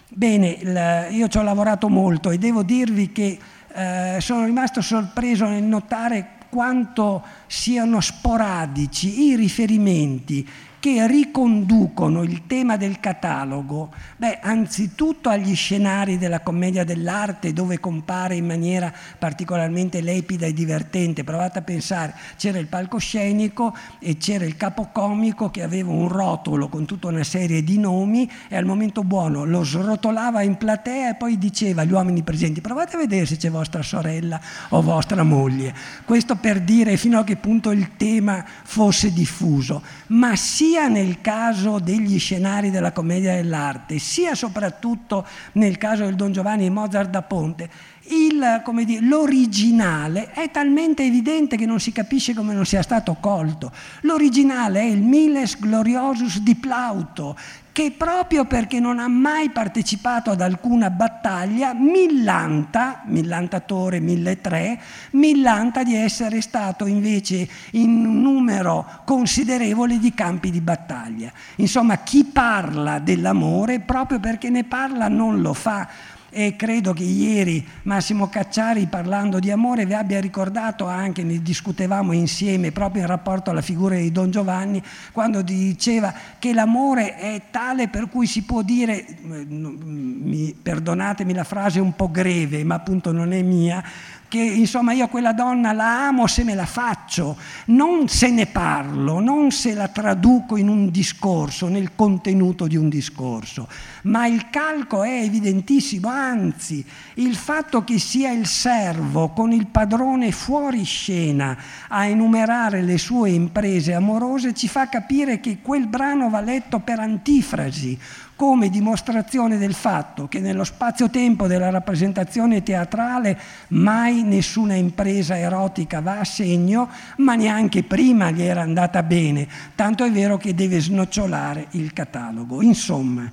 Bene, io ci ho lavorato molto e devo dirvi che eh, sono rimasto sorpreso nel notare quanto siano sporadici i riferimenti che riconducono il tema del catalogo, beh, anzitutto agli scenari della commedia dell'arte dove compare in maniera particolarmente lepida e divertente. Provate a pensare, c'era il palcoscenico e c'era il capocomico che aveva un rotolo con tutta una serie di nomi e al momento buono lo srotolava in platea e poi diceva agli uomini presenti provate a vedere se c'è vostra sorella o vostra moglie. Questo per dire fino a che punto il tema fosse diffuso, ma sì sia nel caso degli scenari della commedia dell'arte, sia soprattutto nel caso del Don Giovanni e Mozart da Ponte, il, dire, l'originale è talmente evidente che non si capisce come non sia stato colto. L'originale è il Miles Gloriosus di Plauto, che proprio perché non ha mai partecipato ad alcuna battaglia, millanta, millantatore 1003, millanta di essere stato invece in un numero considerevole di campi di battaglia. Insomma, chi parla dell'amore, proprio perché ne parla, non lo fa e credo che ieri Massimo Cacciari parlando di amore vi abbia ricordato anche, ne discutevamo insieme proprio in rapporto alla figura di Don Giovanni, quando diceva che l'amore è tale per cui si può dire, mi, perdonatemi la frase un po' greve, ma appunto non è mia, che insomma io quella donna la amo se me la faccio, non se ne parlo, non se la traduco in un discorso, nel contenuto di un discorso, ma il calco è evidentissimo, anzi il fatto che sia il servo con il padrone fuori scena a enumerare le sue imprese amorose ci fa capire che quel brano va letto per antifrasi, come dimostrazione del fatto che nello spazio-tempo della rappresentazione teatrale mai nessuna impresa erotica va a segno, ma neanche prima gli era andata bene, tanto è vero che deve snocciolare il catalogo. Insomma,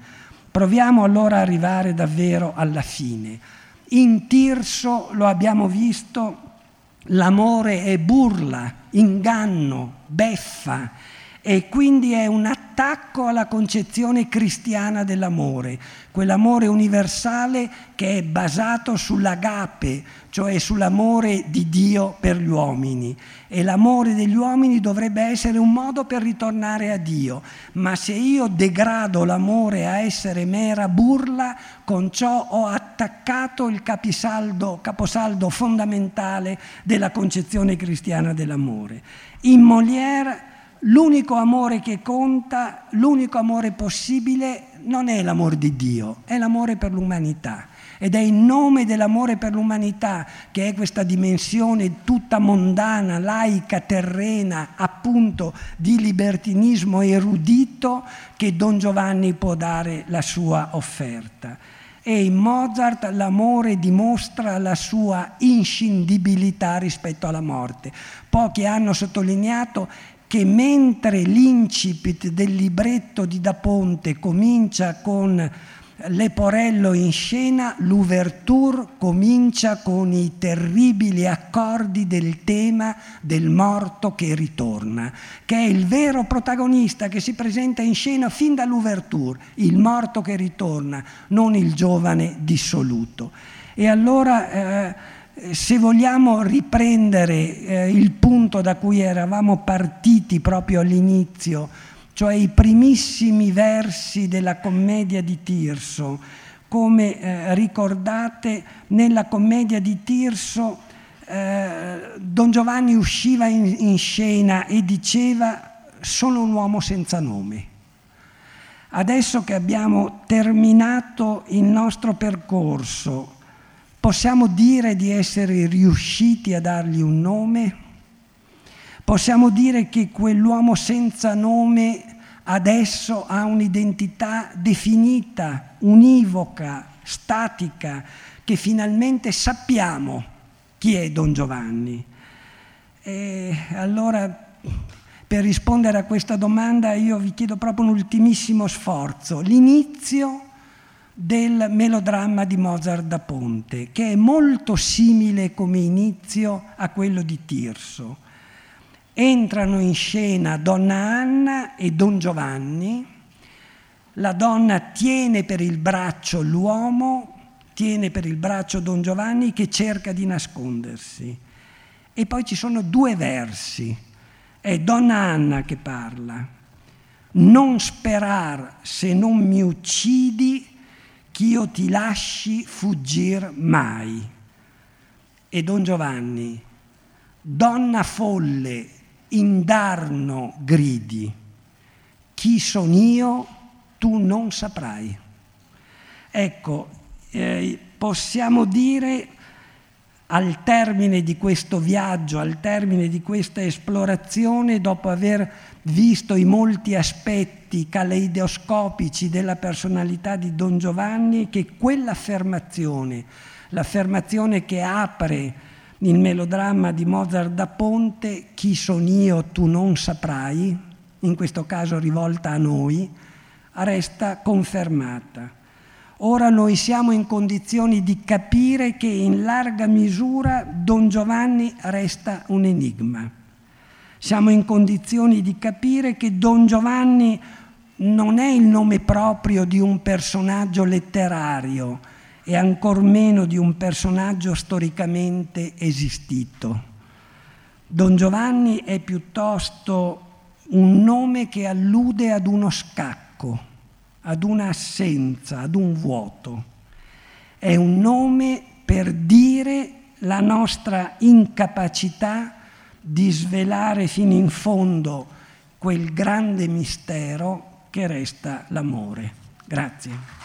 proviamo allora ad arrivare davvero alla fine. In Tirso lo abbiamo visto, l'amore è burla, inganno, beffa e quindi è un attacco alla concezione cristiana dell'amore, quell'amore universale che è basato sull'agape, cioè sull'amore di Dio per gli uomini. E l'amore degli uomini dovrebbe essere un modo per ritornare a Dio, ma se io degrado l'amore a essere mera burla, con ciò ho attaccato il caposaldo fondamentale della concezione cristiana dell'amore. In Molière l'unico amore che conta, l'unico amore possibile non è l'amore di Dio, è l'amore per l'umanità. Ed è in nome dell'amore per l'umanità, che è questa dimensione tutta mondana, laica, terrena, appunto di libertinismo erudito, che Don Giovanni può dare la sua offerta. E in Mozart l'amore dimostra la sua inscindibilità rispetto alla morte. Pochi hanno sottolineato che mentre l'incipit del libretto di Da Ponte comincia con Leporello in scena, l'ouverture comincia con i terribili accordi del tema del morto che ritorna, che è il vero protagonista che si presenta in scena fin dall'ouverture, il morto che ritorna, non il giovane dissoluto. E allora eh, se vogliamo riprendere eh, il punto da cui eravamo partiti proprio all'inizio, cioè i primissimi versi della commedia di Tirso, come eh, ricordate nella commedia di Tirso eh, Don Giovanni usciva in, in scena e diceva sono un uomo senza nome. Adesso che abbiamo terminato il nostro percorso, Possiamo dire di essere riusciti a dargli un nome? Possiamo dire che quell'uomo senza nome adesso ha un'identità definita, univoca, statica, che finalmente sappiamo chi è Don Giovanni. E allora, per rispondere a questa domanda, io vi chiedo proprio un ultimissimo sforzo. L'inizio del melodramma di Mozart da Ponte, che è molto simile come inizio a quello di Tirso. Entrano in scena Donna Anna e Don Giovanni, la donna tiene per il braccio l'uomo, tiene per il braccio Don Giovanni che cerca di nascondersi. E poi ci sono due versi, è Donna Anna che parla, non sperar se non mi uccidi ch'io ti lasci fuggir mai. E Don Giovanni, donna folle, indarno gridi, chi son io tu non saprai. Ecco, eh, possiamo dire al termine di questo viaggio, al termine di questa esplorazione, dopo aver visto i molti aspetti caleidoscopici della personalità di Don Giovanni, che quell'affermazione l'affermazione che apre il melodramma di Mozart da Ponte, chi son io tu non saprai, in questo caso rivolta a noi, resta confermata. Ora noi siamo in condizioni di capire che in larga misura Don Giovanni resta un enigma. Siamo in condizioni di capire che Don Giovanni non è il nome proprio di un personaggio letterario e ancor meno di un personaggio storicamente esistito. Don Giovanni è piuttosto un nome che allude ad uno scacco ad un'assenza, ad un vuoto. È un nome per dire la nostra incapacità di svelare fino in fondo quel grande mistero che resta l'amore. Grazie.